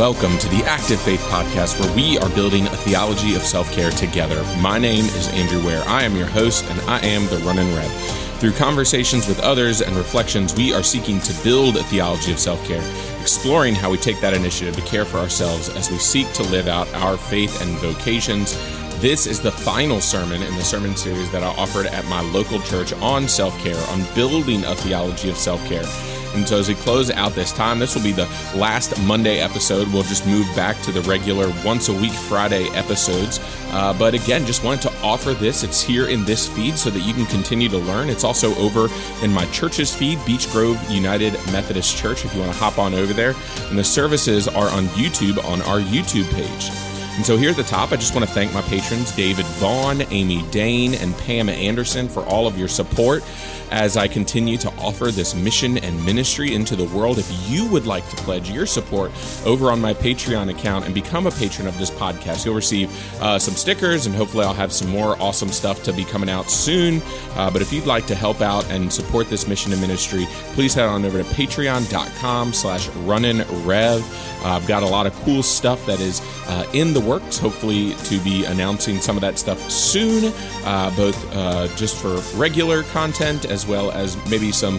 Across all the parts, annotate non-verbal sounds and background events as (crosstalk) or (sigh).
Welcome to the Active Faith Podcast, where we are building a theology of self care together. My name is Andrew Ware. I am your host, and I am the Running Rev. Through conversations with others and reflections, we are seeking to build a theology of self care, exploring how we take that initiative to care for ourselves as we seek to live out our faith and vocations. This is the final sermon in the sermon series that I offered at my local church on self care, on building a theology of self care. And so, as we close out this time, this will be the last Monday episode. We'll just move back to the regular once a week Friday episodes. Uh, but again, just wanted to offer this. It's here in this feed so that you can continue to learn. It's also over in my church's feed, Beach Grove United Methodist Church, if you want to hop on over there. And the services are on YouTube on our YouTube page. And so here at the top, I just want to thank my patrons, David Vaughn, Amy Dane, and Pam Anderson, for all of your support as I continue to offer this mission and ministry into the world. If you would like to pledge your support over on my Patreon account and become a patron of this podcast, you'll receive uh, some stickers and hopefully I'll have some more awesome stuff to be coming out soon. Uh, but if you'd like to help out and support this mission and ministry, please head on over to patreon.com slash running rev. Uh, I've got a lot of cool stuff that is uh, in the works, hopefully to be announcing some of that stuff soon, uh, both uh, just for regular content as well as maybe some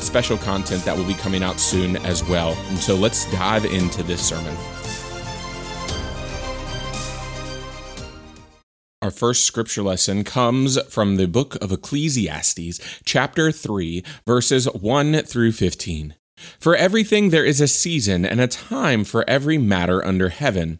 special content that will be coming out soon as well. And so let's dive into this sermon. Our first scripture lesson comes from the book of Ecclesiastes, chapter 3, verses 1 through 15. For everything there is a season and a time for every matter under heaven,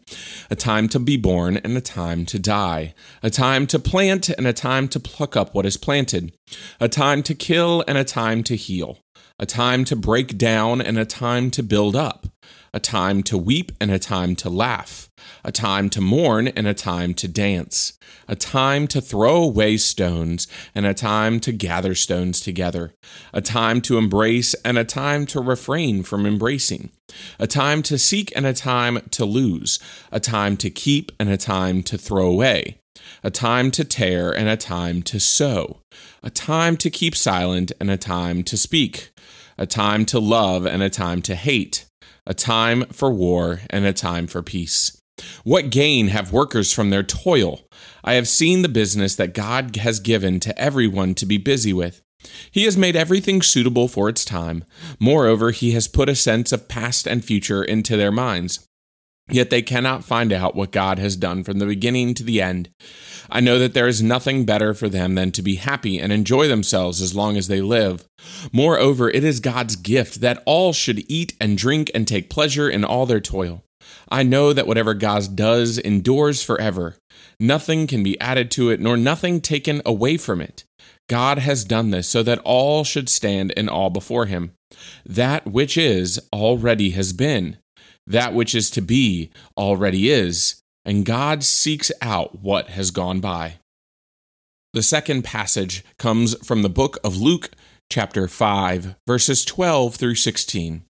a time to be born and a time to die, a time to plant and a time to pluck up what is planted, a time to kill and a time to heal, a time to break down and a time to build up, a time to weep and a time to laugh, a time to mourn and a time to dance, a time to throw away stones and a time to gather stones together, a time to embrace and a time to refrain from embracing, a time to seek and a time to lose, a time to keep and a time to throw away, a time to tear and a time to sow, a time to keep silent and a time to speak, a time to love and a time to hate a time for war and a time for peace. What gain have workers from their toil? I have seen the business that God has given to everyone to be busy with. He has made everything suitable for its time. Moreover, He has put a sense of past and future into their minds. Yet they cannot find out what God has done from the beginning to the end. I know that there is nothing better for them than to be happy and enjoy themselves as long as they live. Moreover, it is God's gift that all should eat and drink and take pleasure in all their toil. I know that whatever God does endures forever. Nothing can be added to it, nor nothing taken away from it. God has done this so that all should stand in awe before him. That which is already has been that which is to be already is, and God seeks out what has gone by. The second passage comes from the book of Luke, chapter 5, verses 12 through 16.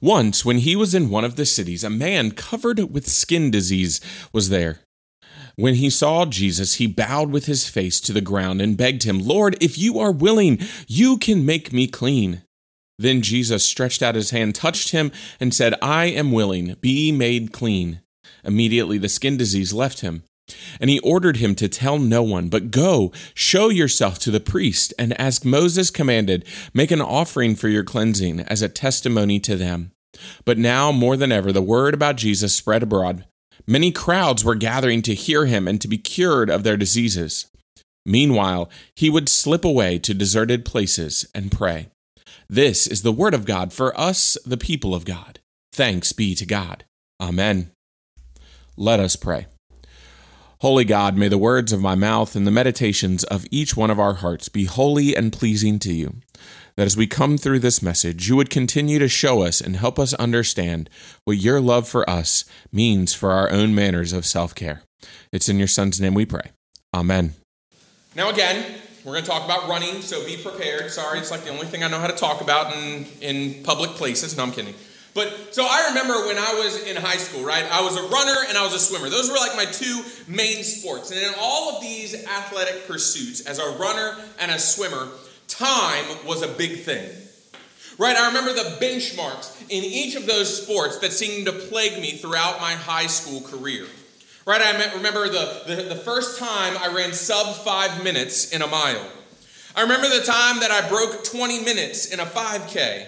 Once, when he was in one of the cities, a man covered with skin disease was there. When he saw Jesus, he bowed with his face to the ground and begged him, Lord, if you are willing, you can make me clean. Then Jesus stretched out his hand, touched him, and said, I am willing, be made clean. Immediately the skin disease left him. And he ordered him to tell no one, but go, show yourself to the priest, and as Moses commanded, make an offering for your cleansing as a testimony to them. But now, more than ever, the word about Jesus spread abroad. Many crowds were gathering to hear him and to be cured of their diseases. Meanwhile, he would slip away to deserted places and pray. This is the word of God for us, the people of God. Thanks be to God. Amen. Let us pray. Holy God, may the words of my mouth and the meditations of each one of our hearts be holy and pleasing to you. That as we come through this message, you would continue to show us and help us understand what your love for us means for our own manners of self care. It's in your Son's name we pray. Amen. Now, again, we're going to talk about running, so be prepared. Sorry, it's like the only thing I know how to talk about in, in public places. No, I'm kidding. But so I remember when I was in high school, right? I was a runner and I was a swimmer. Those were like my two main sports. And in all of these athletic pursuits, as a runner and a swimmer, time was a big thing. Right? I remember the benchmarks in each of those sports that seemed to plague me throughout my high school career. Right? I remember the, the, the first time I ran sub five minutes in a mile. I remember the time that I broke 20 minutes in a 5K.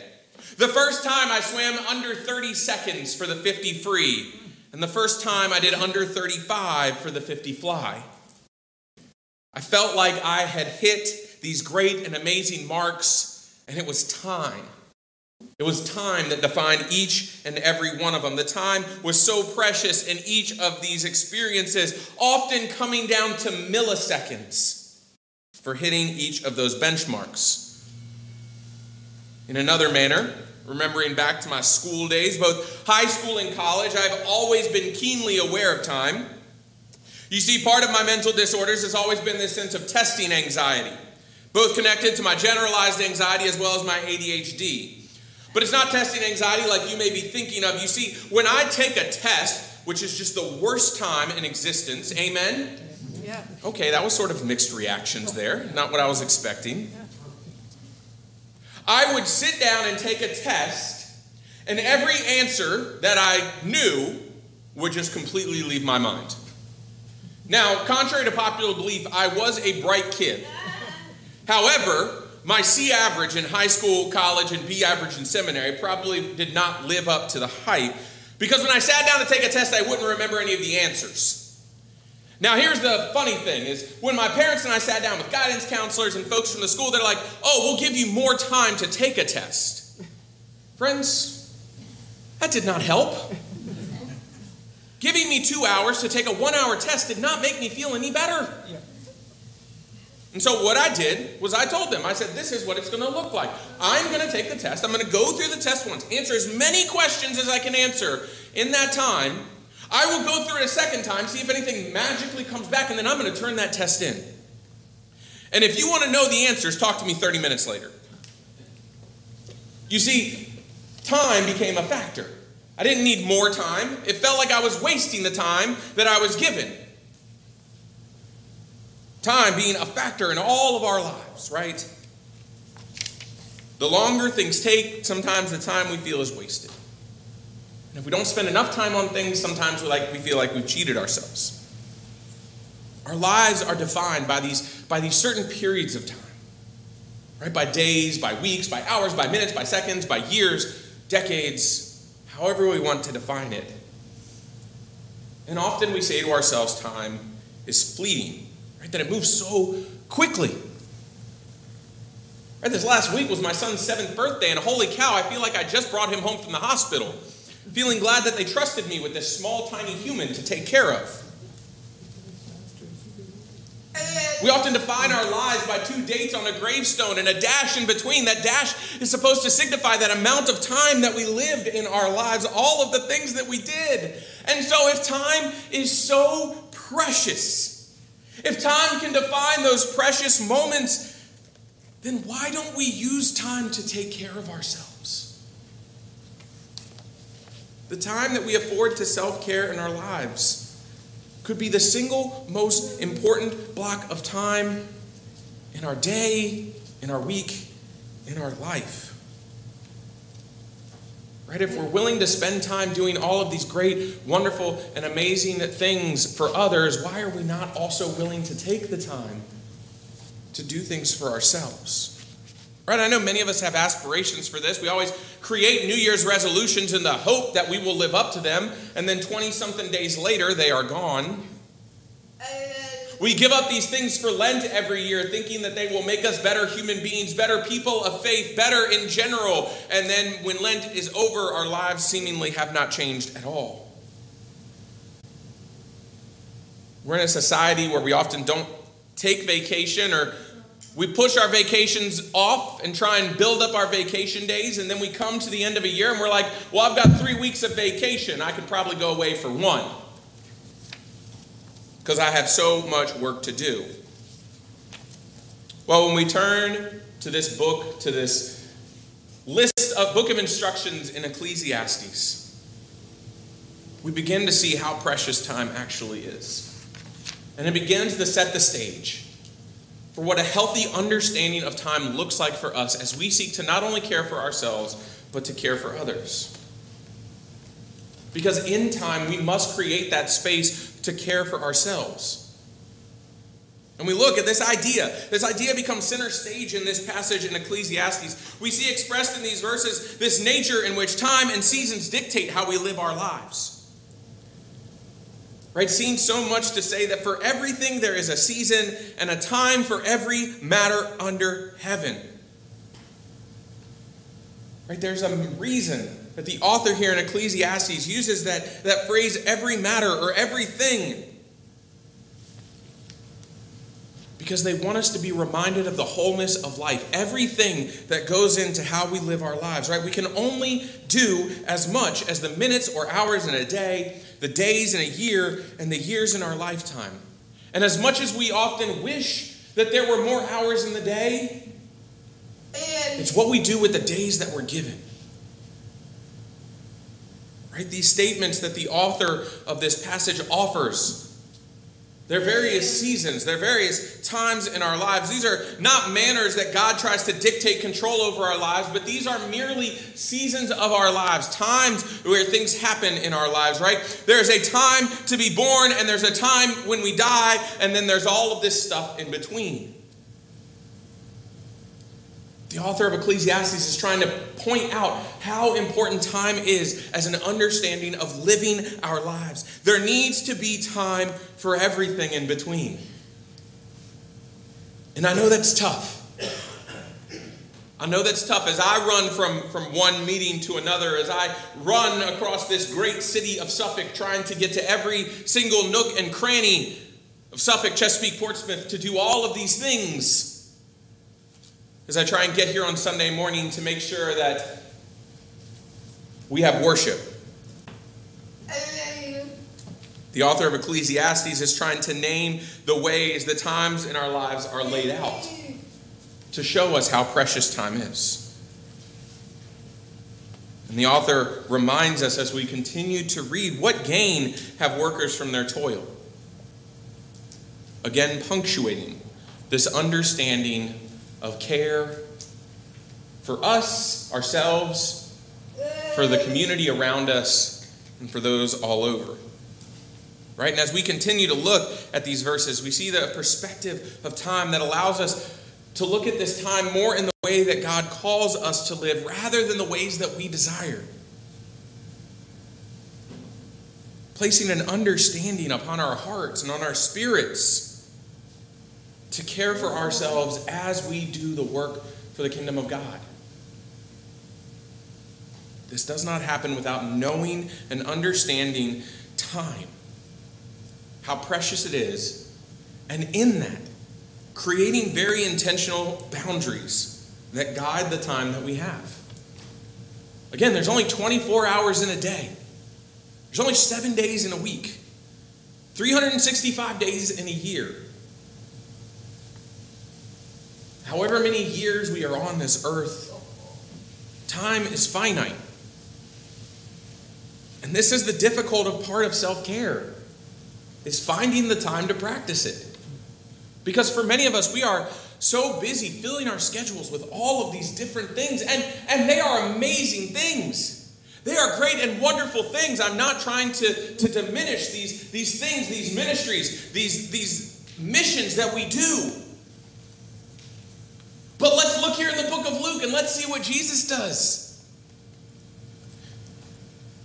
The first time I swam under 30 seconds for the 50 free. And the first time I did under 35 for the 50 fly. I felt like I had hit these great and amazing marks, and it was time. It was time that defined each and every one of them. The time was so precious in each of these experiences, often coming down to milliseconds for hitting each of those benchmarks. In another manner, remembering back to my school days, both high school and college, I've always been keenly aware of time. You see, part of my mental disorders has always been this sense of testing anxiety, both connected to my generalized anxiety as well as my ADHD. But it's not testing anxiety like you may be thinking of. You see, when I take a test, which is just the worst time in existence, amen? Yeah. Okay, that was sort of mixed reactions there. Not what I was expecting. I would sit down and take a test, and every answer that I knew would just completely leave my mind. Now, contrary to popular belief, I was a bright kid. (laughs) However, my C average in high school, college, and B average in seminary probably did not live up to the hype because when I sat down to take a test, I wouldn't remember any of the answers. Now, here's the funny thing is when my parents and I sat down with guidance counselors and folks from the school, they're like, oh, we'll give you more time to take a test. Friends, that did not help. Giving me two hours to take a one hour test did not make me feel any better. And so what I did was I told them, I said, this is what it's going to look like. I'm going to take the test. I'm going to go through the test once, answer as many questions as I can answer in that time. I will go through it a second time, see if anything magically comes back, and then I'm going to turn that test in. And if you want to know the answers, talk to me 30 minutes later. You see, time became a factor. I didn't need more time. It felt like I was wasting the time that I was given. Time being a factor in all of our lives, right? The longer things take, sometimes the time we feel is wasted. And if we don't spend enough time on things, sometimes we, like, we feel like we've cheated ourselves. Our lives are defined by these, by these certain periods of time, right? By days, by weeks, by hours, by minutes, by seconds, by years, decades, however we want to define it. And often we say to ourselves, time is fleeting right? That it moves so quickly. Right, this last week was my son's seventh birthday, and holy cow, I feel like I just brought him home from the hospital. Feeling glad that they trusted me with this small, tiny human to take care of. We often define our lives by two dates on a gravestone and a dash in between. That dash is supposed to signify that amount of time that we lived in our lives, all of the things that we did. And so, if time is so precious, if time can define those precious moments, then why don't we use time to take care of ourselves? The time that we afford to self care in our lives could be the single most important block of time in our day, in our week, in our life. Right? If we're willing to spend time doing all of these great, wonderful, and amazing things for others, why are we not also willing to take the time to do things for ourselves? Right? I know many of us have aspirations for this. We always create New Year's resolutions in the hope that we will live up to them, and then 20 something days later, they are gone. Uh, We give up these things for Lent every year, thinking that they will make us better human beings, better people of faith, better in general. And then when Lent is over, our lives seemingly have not changed at all. We're in a society where we often don't take vacation or we push our vacations off and try and build up our vacation days, and then we come to the end of a year and we're like, well, I've got three weeks of vacation. I could probably go away for one because I have so much work to do. Well, when we turn to this book, to this list of book of instructions in Ecclesiastes, we begin to see how precious time actually is. And it begins to set the stage. for what a healthy understanding of time looks like for us as we seek to not only care for ourselves, but to care for others. Because in time, we must create that space to care for ourselves. And we look at this idea. This idea becomes center stage in this passage in Ecclesiastes. We see expressed in these verses this nature in which time and seasons dictate how we live our lives. Right? Seems so much to say that for everything there is a season and a time for every matter under heaven. Right? There's a reason that the author here in Ecclesiastes uses that, that phrase every matter or everything. Because they want us to be reminded of the wholeness of life, everything that goes into how we live our lives, right? We can only do as much as the minutes or hours in a day the days in a year, and the years in our lifetime. And as much as we often wish that there were more hours in the day, it's what we do with the days that we're given. Right? These statements that the author of this passage offers there are various seasons, there are various times in our lives. These are not manners that God tries to dictate control over our lives, but these are merely seasons of our lives, times where things happen in our lives, right? There's a time to be born, and there's a time when we die, and then there's all of this stuff in between. The author of Ecclesiastes is trying to point out how important time is as an understanding of living our lives. There needs to be time for everything in between. And I know that's tough. I know that's tough as I run from, from one meeting to another, as I run across this great city of Suffolk, trying to get to every single nook and cranny of Suffolk, Chesapeake, Portsmouth, to do all of these things as I try and get here on Sunday morning to make sure that we have worship. The author of Ecclesiastes is trying to name the ways, the times in our lives are laid out to show us how precious time is. And the author reminds us as we continue to read what gain have workers from their toil? Again, punctuating this understanding of care for us, ourselves, for the community around us, and for those all over. Right? And as we continue to look at these verses, we see the perspective of time that allows us to look at this time more in the way that God calls us to live rather than the ways that we desire. Placing an understanding upon our hearts and on our spirits to care for ourselves as we do the work for the kingdom of God. This does not happen without knowing and understanding time, how precious it is, and in that, creating very intentional boundaries that guide the time that we have. Again, there's only 24 hours in a day, there's only seven days in a week, 365 days in a year. However many years we are on this earth, time is finite. And this is the difficult part of self-care is finding the time to practice it. Because for many of us, we are so busy filling our schedules with all of these different things, and, and they are amazing things. They are great and wonderful things. I'm not trying to, to diminish these, these things, these ministries, these, these missions that we do. But let's look here in the book of Luke and let's see what Jesus does.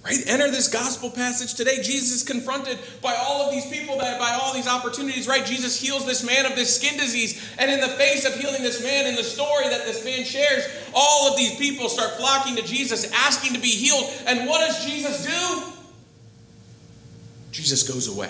Right? Enter this gospel passage today. Jesus is confronted by all of these people, that by all these opportunities, right? Jesus heals this man of this skin disease. And in the face of healing this man, in the story that this man shares, all of these people start flocking to Jesus, asking to be healed. And what does Jesus do? Jesus goes away.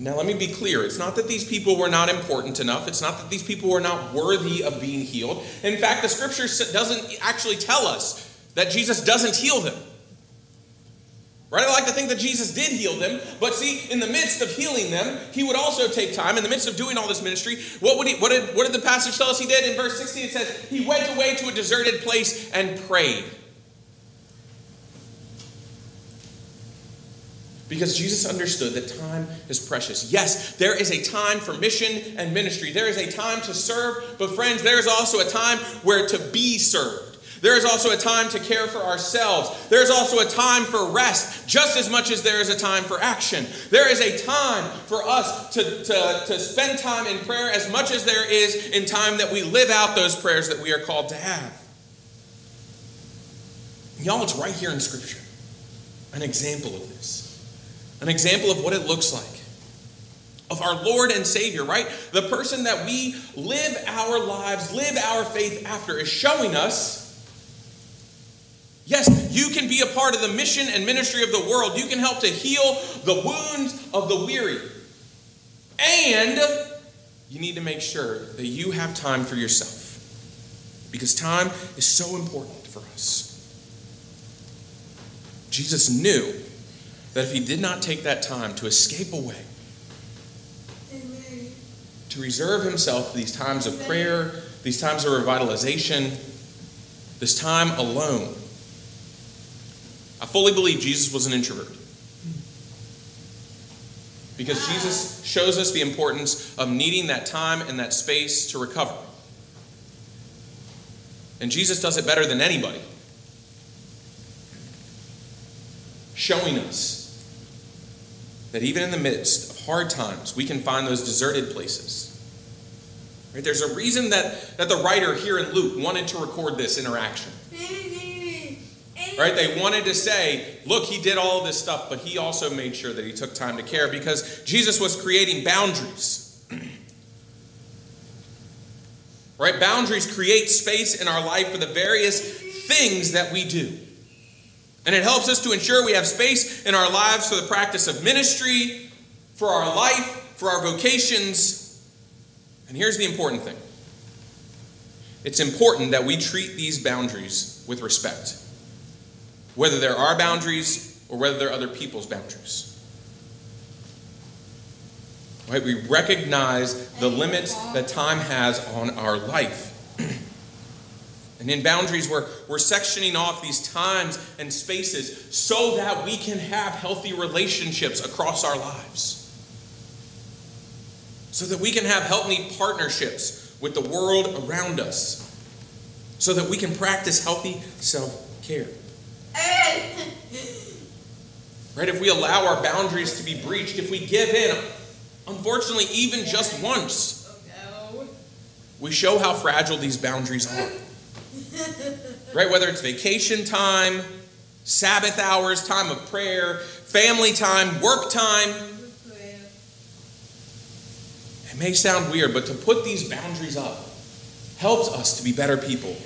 Now, let me be clear. It's not that these people were not important enough. It's not that these people were not worthy of being healed. In fact, the scripture doesn't actually tell us that Jesus doesn't heal them. Right? I like to think that Jesus did heal them, but see, in the midst of healing them, he would also take time. In the midst of doing all this ministry, what, would he, what, did, what did the passage tell us he did? In verse 16, it says, He went away to a deserted place and prayed. Because Jesus understood that time is precious. Yes, there is a time for mission and ministry. There is a time to serve, but friends, there is also a time where to be served. There is also a time to care for ourselves. There is also a time for rest, just as much as there is a time for action. There is a time for us to, to, to spend time in prayer as much as there is in time that we live out those prayers that we are called to have. Y'all, it's right here in Scripture an example of this an example of what it looks like. Of our Lord and Savior, right? The person that we live our lives, live our faith after, is showing us yes, you can be a part of the mission and ministry of the world. You can help to heal the wounds of the weary. And you need to make sure that you have time for yourself. Because time is so important for us. Jesus knew that if he did not take that time to escape away, to reserve himself these times of prayer, these times of revitalization, this time alone, I fully believe Jesus was an introvert. Because Jesus shows us the importance of needing that time and that space to recover. And Jesus does it better than anybody. Showing us that even in the midst of hard times, we can find those deserted places. Right? There's a reason that, that the writer here in Luke wanted to record this interaction. Right? They wanted to say, look, he did all this stuff, but he also made sure that he took time to care because Jesus was creating boundaries. right? Boundaries create space in our life for the various things that we do. And it helps us to ensure we have space in our lives for the practice of ministry, for our life, for our vocations. And here's the important thing it's important that we treat these boundaries with respect, whether they're our boundaries or whether they're other people's boundaries. Right? We recognize the limits that time has on our life. And in boundaries, we're, we're sectioning off these times and spaces so that we can have healthy relationships across our lives. So that we can have healthy partnerships with the world around us. So that we can practice healthy self care. right? If we allow our boundaries to be breached, if we give in, unfortunately, even just once, oh, we show how fragile these boundaries are (laughs) right? Whether it's vacation time, Sabbath hours, time of prayer, family time, work time. It may sound weird, but to put these boundaries up helps us to be better people.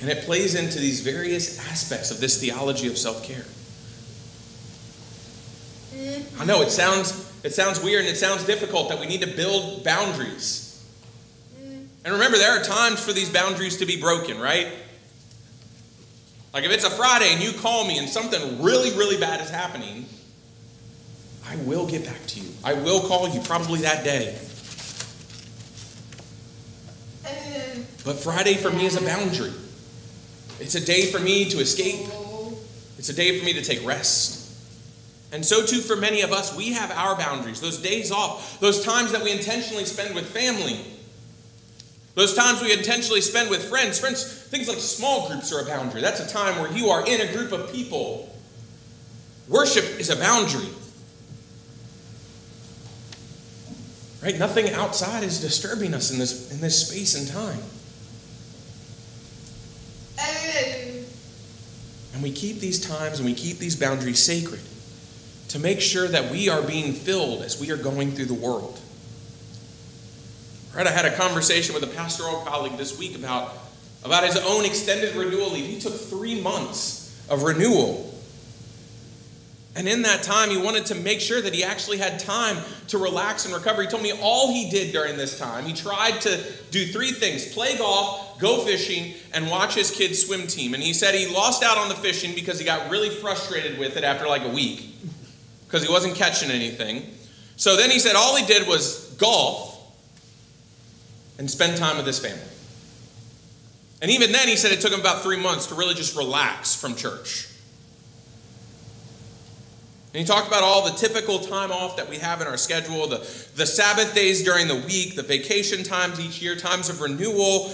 and it plays into these various aspects of this theology of self care. I know it sounds it sounds weird and it sounds difficult that we need to build boundaries. And remember, there are times for these boundaries to be broken, right? Like if it's a Friday and you call me and something really, really bad is happening, I will get back to you. I will call you probably that day. But Friday for me is a boundary. It's a day for me to escape, it's a day for me to take rest. And so, too, for many of us, we have our boundaries, those days off, those times that we intentionally spend with family, those times we intentionally spend with friends. Friends, things like small groups are a boundary. That's a time where you are in a group of people. Worship is a boundary. Right? Nothing outside is disturbing us in this, in this space and time. And we keep these times and we keep these boundaries sacred to make sure that we are being filled as we are going through the world. Right, I had a conversation with a pastoral colleague this week about, about his own extended renewal leave. He took three months of renewal. And in that time, he wanted to make sure that he actually had time to relax and recover. He told me all he did during this time, he tried to do three things play golf, go fishing, and watch his kids' swim team. And he said he lost out on the fishing because he got really frustrated with it after like a week because he wasn't catching anything. So then he said all he did was golf and spend time with his family. And even then, he said it took him about three months to really just relax from church. And he talked about all the typical time off that we have in our schedule the, the Sabbath days during the week, the vacation times each year, times of renewal.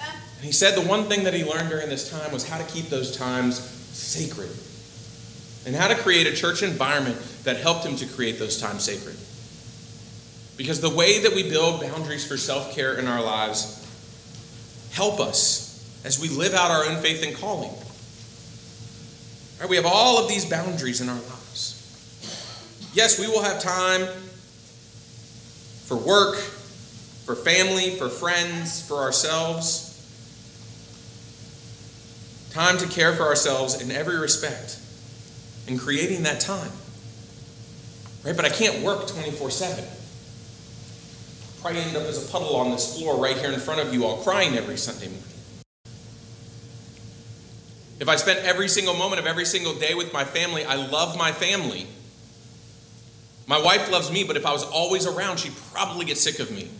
And he said the one thing that he learned during this time was how to keep those times sacred and how to create a church environment that helped him to create those times sacred. Because the way that we build boundaries for self care in our lives help us as we live out our own faith and calling. Right, we have all of these boundaries in our lives. Yes, we will have time for work, for family, for friends, for ourselves. Time to care for ourselves in every respect and creating that time. Right? But I can't work 24 7. Probably end up as a puddle on this floor right here in front of you all crying every Sunday morning. If I spent every single moment of every single day with my family, I love my family. My wife loves me, but if I was always around, she'd probably get sick of me.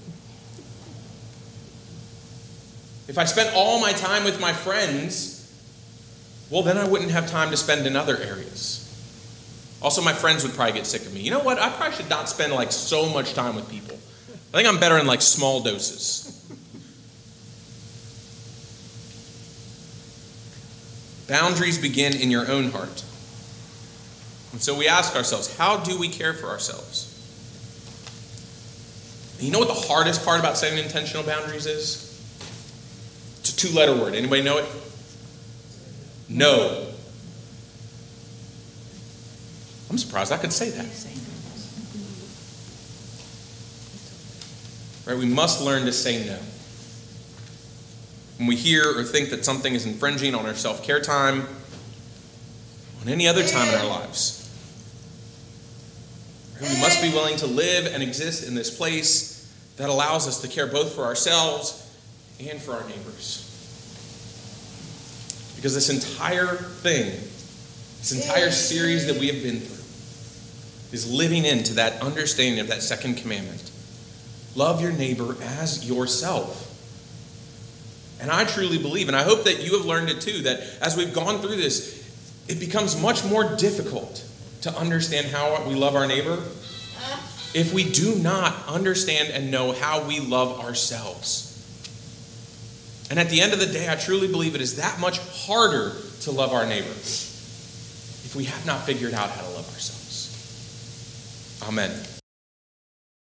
If I spent all my time with my friends, well, then I wouldn't have time to spend in other areas. Also, my friends would probably get sick of me. You know what? I probably should not spend like so much time with people. I think I'm better in like small doses. (laughs) Boundaries begin in your own heart. And so we ask ourselves, how do we care for ourselves? You know what the hardest part about setting intentional boundaries is? It's a two letter word. Anybody know it? No. I'm surprised I could say that. Right? We must learn to say no. When we hear or think that something is infringing on our self care time, on any other time in our lives, right? we must be willing to live and exist in this place that allows us to care both for ourselves and for our neighbors. Because this entire thing, this entire series that we have been through, is living into that understanding of that second commandment. Love your neighbor as yourself. And I truly believe, and I hope that you have learned it too, that as we've gone through this, it becomes much more difficult to understand how we love our neighbor if we do not understand and know how we love ourselves. And at the end of the day, I truly believe it is that much harder to love our neighbor if we have not figured out how to love ourselves. Amen.